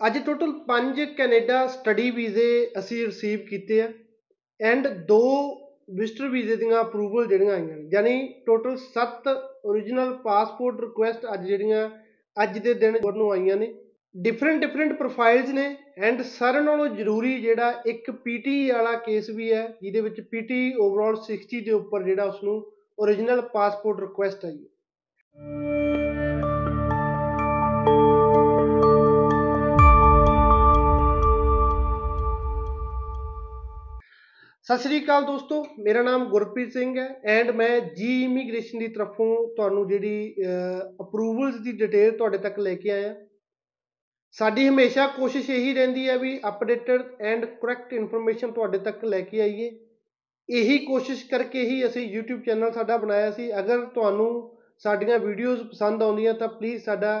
ਅੱਜ total 5 Canada study ਵੀਜ਼ੇ ਅਸੀਂ ਰਿਸੀਵ ਕੀਤੇ ਆ ਐਂਡ ਦੋ ਵਿਜ਼ਟਰ ਵੀਜ਼ੇ ਦੀਆਂ ਅਪਰੂਵਲ ਜਿਹੜੀਆਂ ਆਈਆਂ ਨੇ। ਯਾਨੀ ਟੋਟਲ 7 origignal ਪਾਸਪੋਰਟ ਰਿਕੁਐਸਟ ਅੱਜ ਜਿਹੜੀਆਂ ਅੱਜ ਦੇ ਦਿਨ ਨੂੰ ਆਈਆਂ ਨੇ। ਡਿਫਰੈਂਟ ਡਿਫਰੈਂਟ ਪ੍ਰੋਫਾਈਲਸ ਨੇ ਐਂਡ ਸਾਰਿਆਂ ਨਾਲੋਂ ਜ਼ਰੂਰੀ ਜਿਹੜਾ ਇੱਕ ਪੀਟੀ ਵਾਲਾ ਕੇਸ ਵੀ ਹੈ, ਜਿਹਦੇ ਵਿੱਚ ਪੀਟੀ ਓਵਰਆਲ 60 ਦੇ ਉੱਪਰ ਜਿਹੜਾ ਉਸ ਨੂੰ origignal ਪਾਸਪੋਰਟ ਰਿਕੁਐਸਟ ਆਈ ਹੈ। ਸਤਿ ਸ੍ਰੀ ਅਕਾਲ ਦੋਸਤੋ, ਮੇਰਾ ਨਾਮ ਗੁਰਪ੍ਰੀਤ ਸਿੰਘ ਹੈ ਐਂਡ ਮੈਂ ਜੀ ਇਮੀਗ੍ਰੇਸ਼ਨ ਦੀ ਤਰਫੋਂ ਤੁਹਾਨੂੰ ਜਿਹੜੀ ਅਪਰੂਵਲਸ ਦੀ ਡਿਟੇਲ ਤੁਹਾਡੇ ਤੱਕ ਲੈ ਕੇ ਆਇਆ। ਸਾਡੀ ਹਮੇਸ਼ਾ ਕੋਸ਼ਿਸ਼ ਇਹੀ ਰਹਿੰਦੀ ਹੈ ਵੀ ਅਪਡੇਟਡ ਐਂਡ ਕਰੈਕਟ ਇਨਫੋਰਮੇਸ਼ਨ ਤੁਹਾਡੇ ਤੱਕ ਲੈ ਕੇ ਆਈਏ। ਇਹੀ ਕੋਸ਼ਿਸ਼ ਕਰਕੇ ਹੀ ਅਸੀਂ YouTube ਚੈਨਲ ਸਾਡਾ ਬਣਾਇਆ ਸੀ। ਅਗਰ ਤੁਹਾਨੂੰ ਸਾਡੀਆਂ ਵੀਡੀਓਜ਼ ਪਸੰਦ ਆਉਂਦੀਆਂ ਤਾਂ ਪਲੀਜ਼ ਸਾਡਾ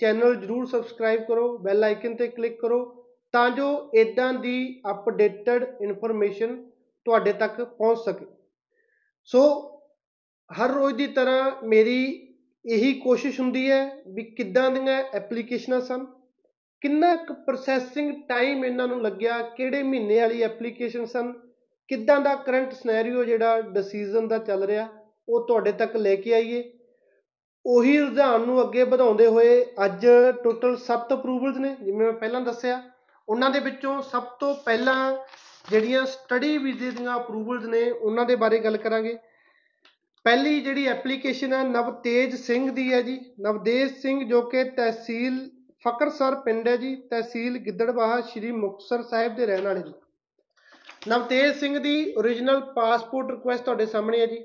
ਚੈਨਲ ਜਰੂਰ ਸਬਸਕ੍ਰਾਈਬ ਕਰੋ ਬੈਲ ਆਈਕਨ ਤੇ ਕਲਿੱਕ ਕਰੋ ਤਾਂ ਜੋ ਇਦਾਂ ਦੀ ਅਪਡੇਟਡ ਇਨਫੋਰਮੇਸ਼ਨ ਤੁਹਾਡੇ ਤੱਕ ਪਹੁੰਚ ਸਕੇ। ਸੋ ਹਰ ਰੋਜ਼ ਦੀ ਤਰ੍ਹਾਂ ਮੇਰੀ ਇਹੀ ਕੋਸ਼ਿਸ਼ ਹੁੰਦੀ ਹੈ ਵੀ ਕਿੱਦਾਂ ਦੀਆਂ ਐਪਲੀਕੇਸ਼ਨਾਂ ਸਨ, ਕਿੰਨਾ ਕੁ ਪ੍ਰੋਸੈਸਿੰਗ ਟਾਈਮ ਇਹਨਾਂ ਨੂੰ ਲੱਗਿਆ, ਕਿਹੜੇ ਮਹੀਨੇ ਵਾਲੀ ਐਪਲੀਕੇਸ਼ਨ ਸਨ, ਕਿੱਦਾਂ ਦਾ ਕਰੰਟ ਸਿਨੈਰੀਓ ਜਿਹੜਾ ਡਿਸੀਜਨ ਦਾ ਚੱਲ ਰਿਹਾ, ਉਹ ਤੁਹਾਡੇ ਤੱਕ ਲੈ ਕੇ ਆਈਏ। ਉਹੀ ਰੁਝਾਨ ਨੂੰ ਅੱਗੇ ਵਧਾਉਂਦੇ ਹੋਏ ਅੱਜ ਟੋਟਲ 7 ਅਪਰੂਵਲਸ ਨੇ, ਜਿਵੇਂ ਮੈਂ ਪਹਿਲਾਂ ਦੱਸਿਆ, ਉਹਨਾਂ ਦੇ ਵਿੱਚੋਂ ਸਭ ਤੋਂ ਪਹਿਲਾਂ ਜਿਹੜੀਆਂ ਸਟੱਡੀ ਵੀਜ਼ੇ ਦੀਆਂ ਅਪਰੂਵਲਸ ਨੇ, ਉਹਨਾਂ ਦੇ ਬਾਰੇ ਗੱਲ ਕਰਾਂਗੇ। ਪਹਿਲੀ ਜਿਹੜੀ ਐਪਲੀਕੇਸ਼ਨ ਹੈ ਨਵਤੇਜ ਸਿੰਘ ਦੀ ਹੈ ਜੀ। ਨਵਦੇਸ਼ ਸਿੰਘ ਜੋ ਕਿ ਤਹਿਸੀਲ ਫਕਰਸਰ ਪਿੰਡ ਹੈ ਜੀ, ਤਹਿਸੀਲ ਗਿੱਦੜਬਾਹਾ, ਸ਼੍ਰੀ ਮੁਕਤਸਰ ਸਾਹਿਬ ਦੇ ਰਹਿਣ ਵਾਲੇ ਜੀ। ਨਵਤੇਜ ਸਿੰਘ ਦੀ origignal ਪਾਸਪੋਰਟ ਰਿਕੁਐਸਟ ਤੁਹਾਡੇ ਸਾਹਮਣੇ ਹੈ ਜੀ।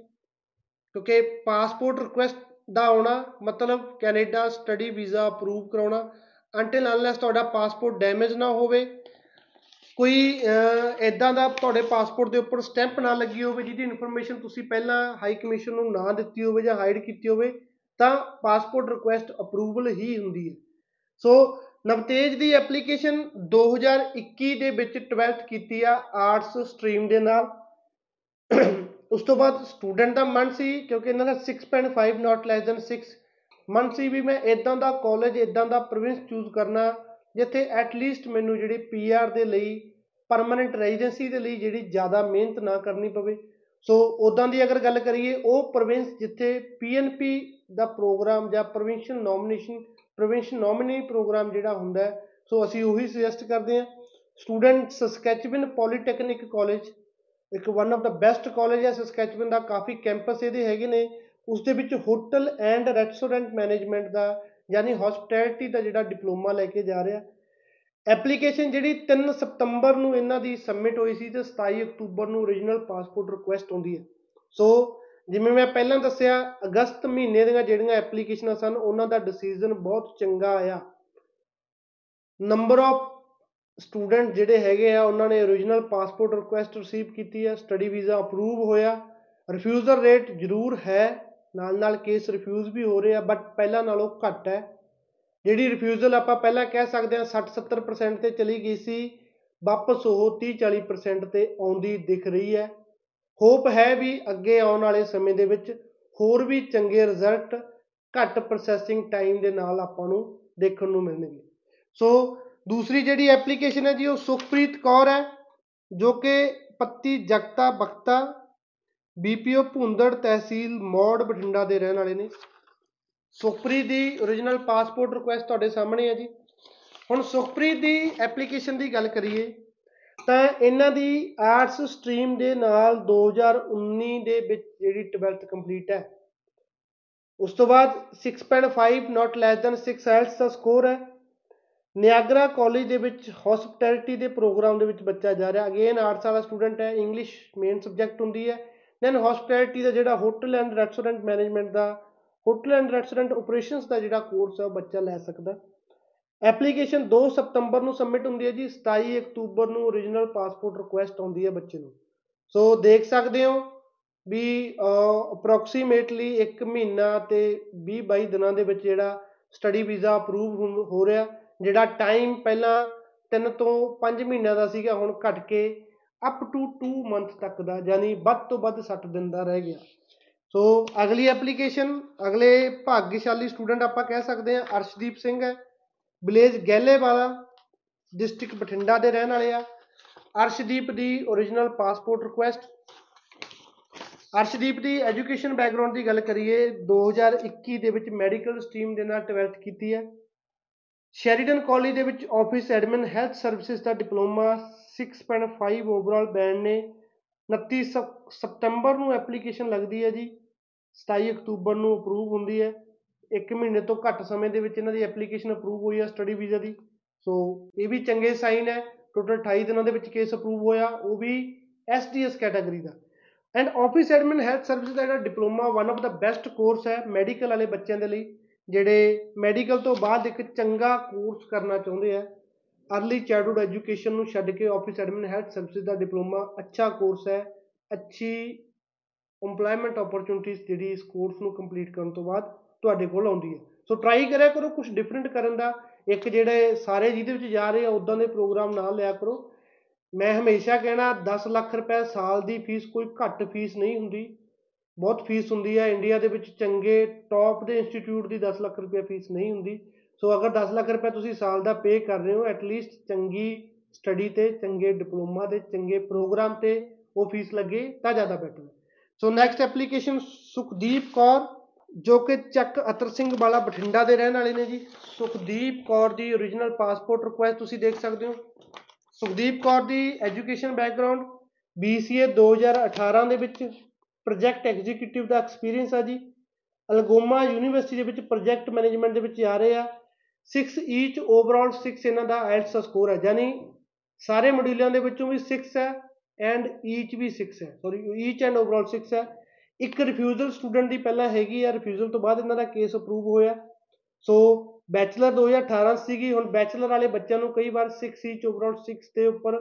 ਕਿਉਂਕਿ ਪਾਸਪੋਰਟ ਰਿਕੁਐਸਟ ਦਾ ਆਉਣਾ ਮਤਲਬ ਕੈਨੇਡਾ ਸਟੱਡੀ ਵੀਜ਼ਾ ਅਪਰੂਵ ਕਰਾਉਣਾ। ਅੰਟਿਲ ਅਨਲੈਸ ਤੁਹਾਡਾ ਪਾਸਪੋਰਟ ਡੈਮੇਜ ਨਾ ਹੋਵੇ ਕੋਈ ਇਦਾਂ ਦਾ ਤੁਹਾਡੇ ਪਾਸਪੋਰਟ ਦੇ ਉੱਪਰ ਸਟੈਂਪ ਨਾ ਲੱਗੀ ਹੋਵੇ, ਜਿਹਦੀ ਇਨਫੋਰਮੇਸ਼ਨ ਤੁਸੀਂ ਪਹਿਲਾਂ ਹਾਈ ਕਮਿਸ਼ਨ ਨੂੰ ਨਾ ਦਿੱਤੀ ਹੋਵੇ ਜਾਂ ਹਾਈਡ ਕੀਤੀ ਹੋਵੇ, ਤਾਂ ਪਾਸਪੋਰਟ ਰਿਕੁਐਸਟ ਅਪਰੂਵਲ ਹੀ ਹੁੰਦੀ ਹੈ। ਸੋ ਨਵਤੇਜ ਦੀ ਐਪਲੀਕੇਸ਼ਨ 2021 ਦੇ ਵਿੱਚ 12th ਕੀਤੀ ਆ ਆਰਟਸ ਸਟਰੀਮ ਦੇ ਨਾਲ। ਉਸ ਤੋਂ ਬਾਅਦ ਸਟੂਡੈਂਟ ਦਾ ਮਨ ਸੀ, ਕਿਉਂਕਿ ਇਹਨਾਂ ਦਾ 6.5 ਨਾਟ ਲੈਸ ਦੈਨ 6 ਮਨ ਸੀ ਵੀ ਮੈਂ ਇਦਾਂ ਦਾ ਕਾਲਜ ਇਦਾਂ ਦਾ ਪ੍ਰੋਵਿੰਸ ਚੂਜ਼ ਕਰਨਾ, ਜਿੱਥੇ ਐਟ ਲੀਸਟ ਮੈਨੂੰ ਜਿਹੜੀ ਪੀਆਰ ਦੇ ਲਈ ਪਰਮਨੈਂਟ ਰੈਜ਼ੀਡੈਂਸੀ ਦੇ ਲਈ ਜਿਹੜੀ ਜ਼ਿਆਦਾ ਮਿਹਨਤ ਨਾ ਕਰਨੀ ਪਵੇ। ਸੋ ਉਦਾਂ ਦੀ ਅਗਰ ਗੱਲ ਕਰੀਏ, ਉਹ ਪ੍ਰੋਵਿੰਸ ਜਿੱਥੇ ਪੀਐਨਪੀ ਦਾ ਪ੍ਰੋਗਰਾਮ ਜਾਂ provincial nomination provincial nominee program ਜਿਹੜਾ ਹੁੰਦਾ ਸੋ ਅਸੀਂ ਉਹੀ ਸੁਜੈਸਟ ਕਰਦੇ ਹਾਂ। ਸਟੂਡੈਂਟ ਸਸਕੈਚਵਿਨ ਪੋਲੀਟੈਕਨਿਕ ਕਾਲਜ ਇੱਕ one of the best college ਹੈ ਸਸਕੈਚਵਿਨ ਦਾ, ਕਾਫੀ ਕੈਂਪਸ ਇਹਦੇ ਹੈਗੇ ਨੇ। ਉਸ ਦੇ ਵਿੱਚ ਹੋਟਲ ਐਂਡ ਰੈਸਟੋਰੈਂਟ ਮੈਨੇਜਮੈਂਟ ਦਾ, ਯਾਨੀ ਹਸਪਿਟੈਲਿਟੀ ਦਾ ਜਿਹੜਾ ਡਿਪਲੋਮਾ ਲੈ ਕੇ ਜਾ ਰਿਹਾ। ਐਪਲੀਕੇਸ਼ਨ ਜਿਹੜੀ 3 ਸਤੰਬਰ ਨੂੰ ਇਹਨਾਂ ਦੀ ਸਬਮਿਟ ਹੋਈ ਸੀ ਤੇ 27 ਅਕਤੂਬਰ ਨੂੰ origignal ਪਾਸਪੋਰਟ ਰਿਕੁਐਸਟ ਹੁੰਦੀ ਹੈ। ਸੋ ਜਿਵੇਂ ਮੈਂ ਪਹਿਲਾਂ ਦੱਸਿਆ, ਅਗਸਤ ਮਹੀਨੇ ਦੀਆਂ ਜਿਹੜੀਆਂ ਐਪਲੀਕੇਸ਼ਨਾਂ ਸਨ, ਉਹਨਾਂ ਦਾ ਡਿਸੀਜਨ ਬਹੁਤ ਚੰਗਾ ਆਇਆ। ਨੰਬਰ ਆਫ ਸਟੂਡੈਂਟ ਜਿਹੜੇ ਹੈਗੇ ਆ, ਉਹਨਾਂ ਨੇ origignal ਪਾਸਪੋਰਟ ਰਿਕੁਐਸਟ ਰਿਸੀਵ ਕੀਤੀ ਹੈ ਸਟੱਡੀ ਵੀਜ਼ਾ ਅਪਰੂਵ ਹੋਇਆ। ਰਿਫਿਊਜ਼ਲ ਰੇਟ ਜ਼ਰੂਰ ਹੈ ਨਾਲ ਨਾਲ ਕੇਸ ਰਿਫਿਊਜ਼ ਵੀ ਹੋ ਰਹੇ ਆ ਬਟ ਪਹਿਲਾਂ ਨਾਲੋਂ ਘੱਟ ਹੈ। ਜਿਹੜੀ ਰਿਫਿਊਜ਼ਲ ਆਪਾਂ ਪਹਿਲਾਂ ਕਹਿ ਸਕਦੇ ਹਾਂ 60-70% ਤੇ ਚਲੀ ਗਈ ਸੀ, ਵਾਪਸ ਉਹ 30-40% ਤੇ ਆਉਂਦੀ ਦਿਖ ਰਹੀ ਹੈ। ਹੋਪ ਹੈ ਵੀ ਅੱਗੇ ਆਉਣ ਵਾਲੇ ਸਮੇਂ ਦੇ ਵਿੱਚ ਹੋਰ ਵੀ ਚੰਗੇ ਰਿਜ਼ਲਟ ਘੱਟ ਪ੍ਰੋਸੈਸਿੰਗ ਟਾਈਮ ਦੇ ਨਾਲ ਆਪਾਂ ਨੂੰ ਦੇਖਣ ਨੂੰ ਮਿਲਣਗੇ। ਸੋ ਦੂਸਰੀ ਜਿਹੜੀ ਐਪਲੀਕੇਸ਼ਨ ਹੈ ਜੀ, ਉਹ ਸੁਖਪ੍ਰੀਤ ਕੌਰ ਹੈ, ਜੋ ਕਿ ਪੱਤੀ ਜਗਤਾ ਬਖਤਾ ਬੀਪੀਓ ਭੁੰਦੜ ਤਹਿਸੀਲ ਮੌੜ ਬਠਿੰਡਾ ਦੇ ਰਹਿਣ ਵਾਲੇ ਨੇ। ਸੁਖਪ੍ਰੀਤ ਦੀ origignal ਪਾਸਪੋਰਟ ਰਿਕੁਐਸਟ ਤੁਹਾਡੇ ਸਾਹਮਣੇ ਹੈ ਜੀ। ਹੁਣ ਸੁਖਪ੍ਰੀਤ ਦੀ ਐਪਲੀਕੇਸ਼ਨ ਦੀ ਗੱਲ ਕਰੀਏ, ਤਾਂ ਇਹਨਾਂ ਦੀ ਆਰਟਸ ਸਟਰੀਮ ਦੇ ਨਾਲ 2019 ਦੇ ਵਿੱਚ ਜਿਹੜੀ 12th ਕੰਪਲੀਟ ਹੈ। ਉਸ ਤੋਂ ਬਾਅਦ 6.5 ਨਾਟ ਲੈਸ ਦੈਨ 6 ਐਲਸ ਦਾ ਸਕੋਰ ਹੈ। ਨਿਆਗਰਾ ਕਾਲਜ ਦੇ ਵਿੱਚ ਹਸਪਿਟੈਲਿਟੀ ਦੇ ਪ੍ਰੋਗਰਾਮ ਦੇ ਵਿੱਚ ਬੱਚਾ ਜਾ ਰਿਹਾ। ਅਗੇਨ ਆਰਟਸ ਵਾਲਾ ਸਟੂਡੈਂਟ ਹੈ ਇੰਗਲਿਸ਼ ਮੇਨ ਸਬਜੈਕਟ ਹੁੰਦੀ ਹੈ। ਦੈਨ ਹਸਪਿਟੈਲਿਟੀ ਦਾ ਜਿਹੜਾ ਹੋਟਲ ਐਂਡ ਰੈਸਟੋਰੈਂਟ ਮੈਨੇਜਮੈਂਟ ਦਾ ਹੋਟਲ ਐਂਡ ਰੈਸਟੋਰੈਂਟ ਆਪਰੇਸ਼ਨਸ ਦਾ ਜਿਹੜਾ ਕੋਰਸ ਹੈ ਉਹ ਬੱਚਾ ਲੈ ਸਕਦਾ। ਐਪਲੀਕੇਸ਼ਨ 2 ਸਤੰਬਰ ਨੂੰ ਸਬਮਿਟ ਹੁੰਦੀ ਹੈ ਜੀ 27 ਅਕਤੂਬਰ ਨੂੰ origignal ਪਾਸਪੋਰਟ ਰਿਕੁਐਸਟ ਆਉਂਦੀ ਹੈ ਬੱਚੇ ਨੂੰ। ਸੋ ਦੇਖ ਸਕਦੇ ਹੋ ਵੀ ਅਪਰੋਕਸੀਮੇਟਲੀ 1 ਮਹੀਨਾ ਤੇ 20 22 ਦਿਨਾਂ ਦੇ ਵਿੱਚ ਜਿਹੜਾ ਸਟੱਡੀ ਵੀਜ਼ਾ ਅਪਰੂਵ ਹੋ ਰਿਹਾ, ਜਿਹੜਾ ਟਾਈਮ ਪਹਿਲਾਂ 3 ਤੋਂ 5 ਮਹੀਨਿਆਂ ਦਾ ਸੀਗਾ, ਹੁਣ ਘਟ ਕੇ ਅਪ ਟੂ 2 ਮੰਥ ਤੱਕ ਦਾ ਯਾਨੀ ਵੱਧ ਤੋਂ ਵੱਧ 60 ਦਿਨ ਦਾ ਰਹਿ ਗਿਆ। ਸੋ ਅਗਲੀ ਐਪਲੀਕੇਸ਼ਨ ਅਗਲੇ ਭਾਗਸ਼ਾਲੀ ਸਟੂਡੈਂਟ ਆਪਾਂ ਕਹਿ ਸਕਦੇ ਹਾਂ, ਅਰਸ਼ਦੀਪ ਸਿੰਘ ਹੈ ਵਿਲੇਜ ਗੈਲੇ ਵਾਲਾ ਡਿਸਟ੍ਰਿਕਟ ਬਠਿੰਡਾ ਦੇ ਰਹਿਣ ਵਾਲੇ ਆ। ਅਰਸ਼ਦੀਪ ਦੀ origignal ਪਾਸਪੋਰਟ ਰਿਕੁਐਸਟ ਅਰਸ਼ਦੀਪ ਦੀ ਐਜੂਕੇਸ਼ਨ ਬੈਕਗ੍ਰਾਉਂਡ ਦੀ ਗੱਲ ਕਰੀਏ 2021 ਦੇ ਵਿੱਚ ਮੈਡੀਕਲ ਸਟਰੀਮ ਦੇ ਨਾਲ 12th ਕੀਤੀ ਹੈ। ਸ਼ੈਰੀਡਨ ਕਾਲਜ ਦੇ ਵਿੱਚ ਆਫਿਸ ਐਡਮਿਨ ਹੈਲਥ ਸਰਵਿਸਿਜ਼ ਦਾ ਡਿਪਲੋਮਾ 6.5 ਓਵਰਆਲ ਬੈਂਡ ਨੇ। 29 ਸਪ- ਸਤੰਬਰ ਨੂੰ ਐਪਲੀਕੇਸ਼ਨ ਲੱਗਦੀ ਹੈ ਜੀ। 27 ਅਕਤੂਬਰ ਨੂੰ ਅਪਰੂਵ ਹੁੰਦੀ ਹੈ। ਇੱਕ ਮਹੀਨੇ ਤੋਂ ਘੱਟ ਸਮੇਂ ਦੇ ਵਿੱਚ ਇਹਨਾਂ ਦੀ ਐਪਲੀਕੇਸ਼ਨ ਅਪਰੂਵ ਹੋਈ ਹੈ ਸਟੱਡੀ ਵੀਜ਼ਾ ਦੀ। ਸੋ ਇਹ ਵੀ ਚੰਗੇ ਸਾਈਨ ਹੈ। ਟੋਟਲ 28 ਦਿਨਾਂ ਦੇ ਵਿੱਚ ਕੇਸ ਅਪਰੂਵ ਹੋਇਆ। ਉਹ ਵੀ SDS category the. And office admin health service ਦਾ ਜਿਹੜਾ diploma one of the best course ਹੈ ਮੈਡੀਕਲ ਵਾਲੇ ਬੱਚਿਆਂ ਦੇ ਲਈ। ਜਿਹੜੇ ਮੈਡੀਕਲ ਤੋਂ ਬਾਅਦ ਇੱਕ ਚੰਗਾ ਕੋਰਸ ਕਰਨਾ ਚਾਹੁੰਦੇ ਆ। ਅਰਲੀ ਚਾਈਲਡਹੂਡ ਐਜੂਕੇਸ਼ਨ ਨੂੰ ਛੱਡ ਕੇ ਆਫਿਸ ਐਡਮਿਨ ਹੈਲਥ ਸਰਵਿਸ ਦਾ ਡਿਪਲੋਮਾ ਅੱਛਾ ਕੋਰਸ ਹੈ। ਅੱਛੀ ਏਮਪਲੋਇਮੈਂਟ ਓਪਰਚੁਨਿਟੀਜ਼ ਜਿਹੜੀ ਇਸ ਕੋਰਸ ਨੂੰ ਕੰਪਲੀਟ ਕਰਨ ਤੋਂ ਬਾਅਦ ਤੁਹਾਡੇ ਕੋਲ ਆਉਂਦੀ ਹੈ। ਸੋ ਟਰਾਈ ਕਰਿਆ ਕਰੋ ਕੁਝ ਡਿਫਰੈਂਟ ਕਰਨ ਦਾ। ਇੱਕ ਜਿਹੜੇ ਸਾਰੇ ਜਿਹਦੇ ਵਿੱਚ ਜਾ ਰਹੇ ਆ ਉਦਾਂ ਦੇ ਪ੍ਰੋਗਰਾਮ ਨਾ ਲਿਆ ਕਰੋ। ਮੈਂ ਹਮੇਸ਼ਾ ਕਹਿਣਾ 10 ਲੱਖ ਰੁਪਏ ਸਾਲ ਦੀ ਫੀਸ ਕੋਈ ਘੱਟ ਫੀਸ ਨਹੀਂ ਹੁੰਦੀ। ਬਹੁਤ ਫੀਸ ਹੁੰਦੀ ਹੈ ਇੰਡੀਆ ਦੇ ਵਿੱਚ ਚੰਗੇ ਟੌਪ ਦੇ ਇੰਸਟੀਚਿਊਟ ਦੀ 10 ਲੱਖ ਰੁਪਏ ਫੀਸ ਨਹੀਂ ਹੁੰਦੀ। ਸੋ ਅਗਰ 10 ਲੱਖ ਰੁਪਏ ਤੁਸੀਂ ਸਾਲ ਦਾ ਪੇ ਕਰ ਰਹੇ ਹੋ ਐਟਲੀਸਟ ਚੰਗੀ ਸਟੱਡੀ ਤੇ, ਚੰਗੇ ਡਿਪਲੋਮਾ ਦੇ ਚੰਗੇ ਪ੍ਰੋਗਰਾਮ ਤੇ ਉਹ ਫੀਸ ਲੱਗੇ ਤਾਂ ਜ਼ਿਆਦਾ ਬੈਟਰ ਹੈ। So next application Sukhdeep Kaur ਜੋ ਕਿ ਚੱਕ ਅਤਰ ਸਿੰਘ ਵਾਲਾ ਬਠਿੰਡਾ ਦੇ ਰਹਿਣ ਵਾਲੇ ਨੇ ਜੀ। ਸੁਖਦੀਪ ਕੌਰ ਦੀ origignal ਪਾਸਪੋਰਟ ਰਿਕੁਐਸਟ ਤੁਸੀਂ ਦੇਖ ਸਕਦੇ ਹੋ। ਸੁਖਦੀਪ ਕੌਰ ਦੀ ਐਜੂਕੇਸ਼ਨ ਬੈਕਗ੍ਰਾਉਂਡ BCA 2018 ਦੇ ਵਿੱਚ ਪ੍ਰੋਜੈਕਟ ਐਗਜ਼ੀਕਿਊਟਿਵ ਦਾ ਐਕਸਪੀਰੀਅੰਸ ਆ ਜੀ। ਅਲਗੋਮਾ ਯੂਨੀਵਰਸਿਟੀ ਦੇ ਵਿੱਚ ਪ੍ਰੋਜੈਕਟ ਮੈਨੇਜਮੈਂਟ ਦੇ ਵਿੱਚ ਜਾ ਰਹੇ ਆ। 6 ਈਚ ਓਵਰਆਲ 6 ਇਹਨਾਂ ਦਾ ਆਇਲਟਸ ਦਾ ਸਕੋਰ ਹੈ ਯਾਨੀ ਸਾਰੇ ਮੋਡਿਊਲਾਂ ਦੇ ਵਿੱਚੋਂ ਵੀ 6 ਹੈ ਐਂਡ ਈਚ ਵੀ 6 ਹੈ। ਸੌਰੀ ਈਚ ਐਂਡ ਓਵਰਆਲ 6 ਹੈ। ਇੱਕ ਰਿਫਿਊਜ਼ਲ ਸਟੂਡੈਂਟ ਦੀ ਪਹਿਲਾਂ ਹੈਗੀ ਆ। ਰਿਫਿਊਜ਼ਲ ਤੋਂ ਬਾਅਦ ਇਹਨਾਂ ਦਾ ਕੇਸ ਅਪਰੂਵ ਹੋਇਆ। ਸੋ ਬੈਚਲਰ 2018 ਸੀਗੀ। ਹੁਣ ਬੈਚਲਰ ਵਾਲੇ ਬੱਚਿਆਂ ਨੂੰ ਕਈ ਵਾਰ 6 ਈਚ ਓਵਰਆਲ 6 ਦੇ ਉੱਪਰ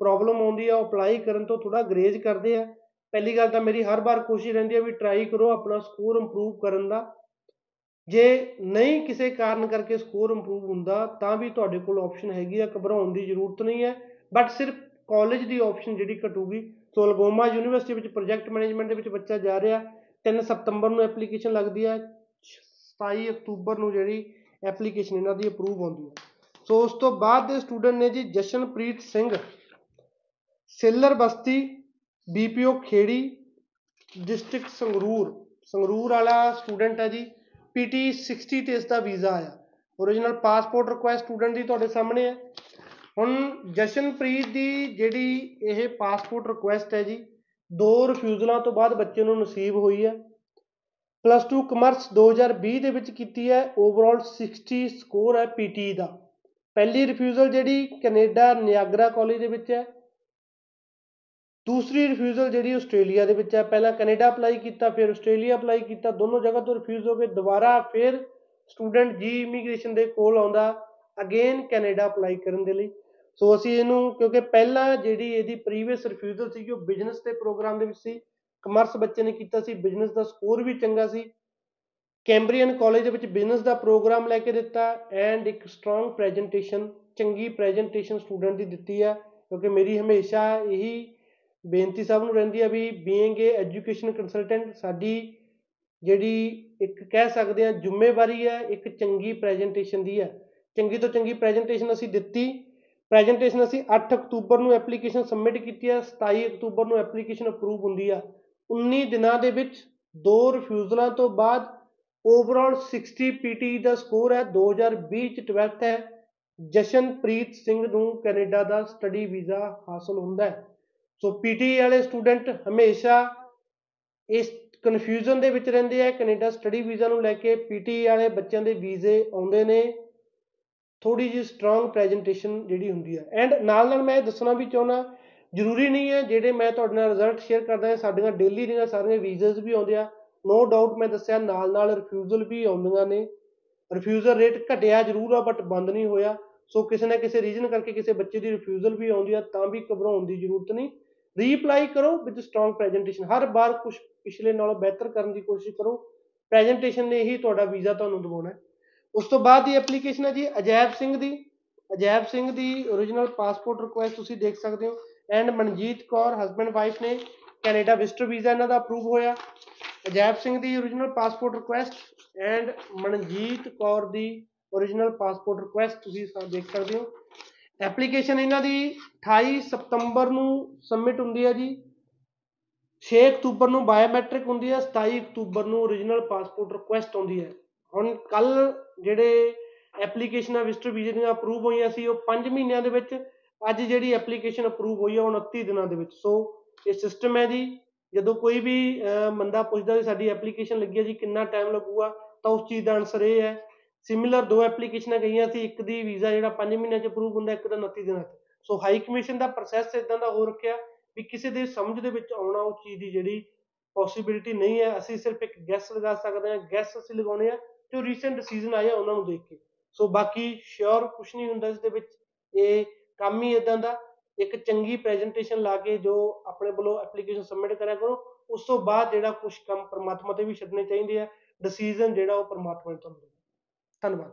ਪ੍ਰੋਬਲਮ ਆਉਂਦੀ ਆ। ਉਹ ਅਪਲਾਈ ਕਰਨ ਤੋਂ ਥੋੜਾ ਗਰੇਜ ਕਰਦੇ ਆ। ਪਹਿਲੀ ਗੱਲ ਤਾਂ ਮੇਰੀ ਹਰ ਵਾਰ ਕੋਸ਼ਿਸ਼ ਰਹਿੰਦੀ ਹੈ ਵੀ ਟਰਾਈ ਕਰੋ ਆਪਣਾ ਸਕੋਰ ਇੰਪਰੂਵ ਕਰਨ ਦਾ। ਜੇ ਨਹੀਂ ਕਿਸੇ ਕਾਰਨ ਕਰਕੇ ਸਕੋਰ ਇੰਪਰੂਵ ਹੁੰਦਾ, ਤਾਂ ਵੀ ਤੁਹਾਡੇ ਕੋਲ ਆਪਸ਼ਨ ਹੈਗੀ ਆ। ਘਬਰਾਉਣ ਦੀ ਜ਼ਰੂਰਤ ਨਹੀਂ ਹੈ। ਬਟ ਸਿਰਫ ਕਾਲਜ ਦੀ ਆਪਸ਼ਨ ਜਿਹੜੀ ਘਟੂਗੀ, ਸੋ ਅਲਗੋਮਾ ਯੂਨੀਵਰਸਿਟੀ ਵਿੱਚ ਪ੍ਰੋਜੈਕਟ ਮੈਨੇਜਮੈਂਟ ਦੇ ਵਿੱਚ ਬੱਚਾ ਜਾ ਰਿਹਾ 3 ਸਤੰਬਰ ਨੂੰ ਐਪਲੀਕੇਸ਼ਨ ਲੱਗਦੀ ਹੈ 27 ਅਕਤੂਬਰ ਨੂੰ ਜਿਹੜੀ ਐਪਲੀਕੇਸ਼ਨ ਇਹਨਾਂ ਦੀ ਅਪਰੂਵ ਹੁੰਦੀ ਹੈ। ਸੋ ਉਸ ਤੋਂ ਬਾਅਦ ਦੇ ਸਟੂਡੈਂਟ ਨੇ ਜੀ ਜਸ਼ਨਪ੍ਰੀਤ ਸਿੰਘ, ਸੇਲਰ ਬਸਤੀ, ਬੀਪੀਓ ਖੇੜੀ ਡਿਸਟ੍ਰਿਕਟ ਸੰਗਰੂਰ ਸੰਗਰੂਰ ਵਾਲਾ ਸਟੂਡੈਂਟ ਹੈ ਜੀ, ਪੀਟੀ 60 ਤੇ ਇਸ ਦਾ ਵੀਜ਼ਾ ਆਇਆ। Origignal ਪਾਸਪੋਰਟ ਰਿਕੁਐਸਟ ਸਟੂਡੈਂਟ ਦੀ ਤੁਹਾਡੇ ਸਾਹਮਣੇ ਹੈ। ਹੁਣ ਜਸ਼ਨਪ੍ਰੀਤ ਦੀ ਜਿਹੜੀ ਇਹ ਪਾਸਪੋਰਟ ਰਿਕੁਐਸਟ ਹੈ ਜੀ, ਦੋ ਰਿਫਿਊਜ਼ਲਾਂ ਤੋਂ ਬਾਅਦ ਬੱਚੇ ਨੂੰ ਨਸੀਬ ਹੋਈ ਹੈ। ਪਲੱਸ 2 ਕਮਰਸ 2020 ਦੇ ਵਿੱਚ ਕੀਤੀ ਹੈ। ਓਵਰਆਲ 60 ਸਕੋਰ ਹੈ ਪੀਟੀ ਦਾ। ਪਹਿਲੀ ਰਿਫਿਊਜ਼ਲ ਜਿਹੜੀ ਕੈਨੇਡਾ ਨਿਆਗਰਾ ਕਾਲਜ ਦੇ ਵਿੱਚ ਹੈ। ਦੂਸਰੀ ਰਿਫਿਊਜ਼ਲ ਜਿਹੜੀ ਆਸਟ੍ਰੇਲੀਆ ਦੇ ਵਿੱਚ ਹੈ। ਪਹਿਲਾਂ ਕੈਨੇਡਾ ਅਪਲਾਈ ਕੀਤਾ, ਫਿਰ ਆਸਟ੍ਰੇਲੀਆ ਅਪਲਾਈ ਕੀਤਾ। ਦੋਨੋਂ ਜਗ੍ਹਾ ਤੋਂ ਰਿਫਿਊਜ਼ ਹੋ ਗਏ ਦੁਬਾਰਾ ਫਿਰ ਸਟੂਡੈਂਟ ਜੀ ਇਮੀਗ੍ਰੇਸ਼ਨ ਦੇ ਕੋਲ ਆਉਂਦਾ। ਅਗੇਨ ਕੈਨੇਡਾ ਅਪਲਾਈ ਕਰਨ ਦੇ ਲਈ। ਸੋ ਅਸੀਂ ਇਹਨੂੰ, ਕਿਉਂਕਿ ਪਹਿਲਾਂ ਜਿਹੜੀ ਇਹਦੀ ਪ੍ਰੀਵੀਅਸ ਰਿਫਿਊਜ਼ਲ ਸੀ ਉਹ ਬਿਜ਼ਨਸ ਦੇ ਪ੍ਰੋਗਰਾਮ ਦੇ ਵਿੱਚ ਸੀ। ਕਮਰਸ ਬੱਚੇ ਨੇ ਕੀਤਾ ਸੀ ਬਿਜ਼ਨਸ ਦਾ ਸਕੋਰ ਵੀ ਚੰਗਾ ਸੀ। ਕੈਂਬਰੀਅਨ ਕਾਲਜ ਦੇ ਵਿੱਚ ਬਿਜ਼ਨਸ ਦਾ ਪ੍ਰੋਗਰਾਮ ਲੈ ਕੇ ਦਿੱਤਾ ਐਂਡ ਇੱਕ ਸਟਰੋਂਗ ਪ੍ਰੈਜੈਂਟੇਸ਼ਨ ਚੰਗੀ ਪ੍ਰੈਜੈਂਟੇਸ਼ਨ ਸਟੂਡੈਂਟ ਦੀ ਦਿੱਤੀ ਹੈ ਕਿਉਂਕਿ ਮੇਰੀ ਹਮੇਸ਼ਾ ਇਹੀ ਬੇਨਤੀ ਸਭ ਨੂੰ ਰਹਿੰਦੀ ਹੈ ਵੀ ਬੀਇੰਗ ਏ ਐਜੂਕੇਸ਼ਨ ਕੰਸਲਟੈਂਟ ਸਾਡੀ ਜਿਹੜੀ ਇੱਕ ਕਹਿ ਸਕਦੇ ਹਾਂ ਜ਼ਿੰਮੇਵਾਰੀ ਹੈ ਇੱਕ ਚੰਗੀ ਪ੍ਰੈਜੈਂਟੇਸ਼ਨ ਦੀ ਹੈ ਚੰਗੀ ਤੋਂ ਚੰਗੀ ਪ੍ਰੈਜੈਂਟੇਸ਼ਨ ਅਸੀਂ ਦਿੱਤੀ। ਪ੍ਰੈਜੈਂਟੇਸ਼ਨ ਅਸੀਂ 8 ਅਕਤੂਬਰ ਨੂੰ ਐਪਲੀਕੇਸ਼ਨ ਸਬਮਿਟ ਕੀਤੀ ਹੈ 27 ਅਕਤੂਬਰ ਨੂੰ ਐਪਲੀਕੇਸ਼ਨ ਅਪਰੂਵ ਹੁੰਦੀ ਆ। 19 ਦਿਨਾਂ ਦੇ ਵਿੱਚ ਦੋ ਰਿਫਿਊਜ਼ਲਾਂ ਤੋਂ ਬਾਅਦ ਓਵਰਆਲ 60 ਪੀਟੀ ਦਾ ਸਕੋਰ ਹੈ 2020 ਚ 12th ਹੈ। ਜਸ਼ਨਪ੍ਰੀਤ ਸਿੰਘ ਨੂੰ ਕੈਨੇਡਾ ਦਾ ਸਟੱਡੀ ਵੀਜ਼ਾ ਹਾਸਲ ਹੁੰਦਾ ਹੈ। ਸੋ ਪੀਟੀ ਵਾਲੇ ਸਟੂਡੈਂਟ ਹਮੇਸ਼ਾ ਇਸ ਕਨਫਿਊਜ਼ਨ ਦੇ ਵਿੱਚ ਰਹਿੰਦੇ ਆ। ਕੈਨੇਡਾ ਸਟੱਡੀ ਵੀਜ਼ਾ ਨੂੰ ਲੈ ਕੇ ਪੀਟੀ ਵਾਲੇ ਬੱਚਿਆਂ ਦੇ ਵੀਜ਼ੇ ਆਉਂਦੇ ਨੇ। ਥੋੜੀ ਜਿਹੀ ਸਟਰੋਂਗ ਪ੍ਰੈਜੈਂਟੇਸ਼ਨ ਜਿਹੜੀ ਹੁੰਦੀ ਹੈ ਐਂਡ ਨਾਲ ਨਾਲ ਮੈਂ ਇਹ ਦੱਸਣਾ ਵੀ ਚਾਹੁੰਦਾ, ਜ਼ਰੂਰੀ ਨਹੀਂ ਹੈ ਜਿਹੜੇ ਮੈਂ ਤੁਹਾਡੇ ਨਾਲ ਰਿਜ਼ਲਟ ਸ਼ੇਅਰ ਕਰਦਾ ਹਾਂ, ਸਾਡੀਆਂ ਡੇਲੀ ਦੀਆਂ ਸਾਰੀਆਂ ਵੀਜ਼as ਵੀ ਆਉਂਦੇ ਆ। ਨੋ ਡਾਊਟ ਮੈਂ ਦੱਸਿਆ ਨਾਲ ਨਾਲ ਰਿਫਿਊਜ਼ਲ ਵੀ ਆਉਂਦੀਆਂ ਨੇ। ਰਿਫਿਊਜ਼ਲ ਰੇਟ ਘਟਿਆ ਜ਼ਰੂਰ ਆ ਬਟ ਬੰਦ ਨਹੀਂ ਹੋਇਆ। ਸੋ ਕਿਸੇ ਨਾ ਕਿਸੇ ਰੀਜ਼ਨ ਕਰਕੇ ਕਿਸੇ ਬੱਚੇ ਦੀ ਰਿਫਿਊਜ਼ਲ ਵੀ ਆਉਂਦੀ ਆ, ਤਾਂ ਵੀ ਘਬਰਾਉਣ ਦੀ ਜ਼ਰੂਰਤ ਨਹੀਂ। ਰੀਅਪਲਾਈ ਕਰੋ ਵਿਦ ਸਟਰੋਂਗ ਪ੍ਰੈਜੈਂਟੇਸ਼ਨ ਹਰ ਵਾਰ ਕੁਝ ਪਿਛਲੇ ਨਾਲੋਂ ਬਿਹਤਰ ਕਰਨ ਦੀ ਕੋਸ਼ਿਸ਼ ਕਰੋ। ਪ੍ਰੈਜੈਂਟੇਸ਼ਨ ਨੇ ਹੀ ਤੁਹਾਡਾ ਵੀਜ਼ਾ ਤੁਹਾਨੂੰ ਦਿਵਾਉਣਾ ਹੈ। ਉਸ ਤੋਂ ਬਾਅਦ ਦੀ ਐਪਲੀਕੇਸ਼ਨ ਹੈ ਜੀ ਅਜੈਬ ਸਿੰਘ ਦੀ। ਅਜੈਬ ਸਿੰਘ ਦੀ origignal ਪਾਸਪੋਰਟ ਰਿਕੁਐਸਟ ਤੁਸੀਂ ਦੇਖ ਸਕਦੇ ਹੋ। And Manjeet Kaur husband wife ਨੇ ਕੈਨੇਡਾ ਵਿਜ਼ਟਰ ਵੀਜ਼ਾ ਇਹਨਾਂ ਦਾ ਅਪਰੂਵ ਹੋਇਆ। ਅਜੈਬ ਸਿੰਘ ਦੀ origignal passport request and Manjeet Kaur the origignal passport request ਤੁਸੀਂ ਸਾ- ਦੇਖ ਸਕਦੇ ਹੋ। ਐਪਲੀਕੇਸ਼ਨ ਇਹਨਾਂ ਦੀ 28 ਸਤੰਬਰ ਨੂੰ ਸਬਮਿਟ ਹੁੰਦੀ ਹੈ ਜੀ। 6 ਅਕਤੂਬਰ ਨੂੰ ਬਾਇਓਮੈਟ੍ਰਿਕ ਹੁੰਦੀ ਹੈ। 27 ਅਕਤੂਬਰ ਨੂੰ origignal ਪਾਸਪੋਰਟ ਰਿਕੁਐਸਟ ਆਉਂਦੀ ਹੈ। ਹੁਣ ਕੱਲ ਜਿਹੜੇ ਐਪਲੀਕੇਸ਼ਨਾਂ ਵਿਜ਼ਟਰ ਵੀਜ਼ੇ ਦੀਆਂ ਅਪਰੂਵ ਹੋਈਆਂ ਸੀ ਉਹ 5 ਮਹੀਨਿਆਂ ਦੇ ਵਿੱਚ ਅੱਜ ਜਿਹੜੀ ਐਪਲੀਕੇਸ਼ਨ ਅਪਰੂਵ ਹੋਈ ਹੈ ਉਹ 29 ਦਿਨਾਂ ਦੇ ਵਿੱਚ। ਸੋ ਇਹ ਸਿਸਟਮ ਹੈ ਜੀ। ਜਦੋਂ ਕੋਈ ਵੀ ਅਹ, ਬੰਦਾ ਪੁੱਛਦਾ ਵੀ ਸਾਡੀ ਐਪਲੀਕੇਸ਼ਨ ਲੱਗੀ ਹੈ ਜੀ ਕਿੰਨਾ ਟਾਈਮ ਲੱਗੂਗਾ ਤਾਂ ਉਸ ਚੀਜ਼ ਦਾ ਆਨਸਰ ਇਹ ਹੈ। ਸਿਮਿਲਰ ਦੋ ਐਪਲੀਕੇਸ਼ਨਾਂ ਗਈਆਂ ਸੀ ਇੱਕ ਦੀ ਵੀਜ਼ਾ ਜਿਹੜਾ 5 ਮਹੀਨਿਆਂ 'ਚ ਅਪਰੂਵ ਹੁੰਦਾ ਇੱਕ ਦਾ 29 ਦਿਨਾਂ 'ਚ। ਸੋ ਹਾਈ ਕਮਿਸ਼ਨ ਦਾ ਪ੍ਰੋਸੈਸ ਇਦਾਂ ਦਾ ਹੋ ਰੱਖਿਆ ਵੀ ਕਿਸੇ ਦੇ ਸਮਝ ਦੇ ਵਿੱਚ ਆਉਣਾ ਉਸ ਚੀਜ਼ ਦੀ ਜਿਹੜੀ ਪੋਸਿਬਿਲਿਟੀ ਨਹੀਂ ਹੈ। ਅਸੀਂ ਸਿਰਫ ਇੱਕ ਗੈਸ ਲਗਾ ਸਕਦੇ ਹਾਂ। ਗੈਸ ਅਸੀਂ ਲਗਾਉਣੇ ਆ ਜੋ ਰੀਸੈਂਟ ਡਿਸੀਜਨ ਆਏ ਆ ਉਹਨਾਂ ਨੂੰ ਦੇਖ ਕੇ। ਸੋ ਬਾਕੀ ਸ਼ੋਰ ਕੁਝ ਨਹੀਂ ਹੁੰਦਾ ਇਸ ਦੇ ਵਿੱਚ। ਇਹ ਕੰਮ ਹੀ ਇਦਾਂ ਦਾ, ਇੱਕ ਚੰਗੀ ਪ੍ਰੈਜੈਂਟੇਸ਼ਨ ਲਾ ਕੇ ਜੋ ਆਪਣੇ ਵੱਲੋਂ ਐਪਲੀਕੇਸ਼ਨ ਸਬਮਿਟ ਕਰਿਆ ਕਰੋ, ਉਸ ਤੋਂ ਬਾਅਦ ਜਿਹੜਾ ਕੁਝ ਕੰਮ ਪਰਮਾਤਮਾ ਤੇ ਵੀ ਛੱਡਣੇ ਚਾਹੀਦੇ ਆ ਡਿਸੀਜਨ ਜਿਹੜਾ ਉਹ ਪਰਮਾਤਮਾ ਨੇ ਤੁਹਾਨੂੰ ਦੇਣਾ। ਧੰਨਵਾਦ।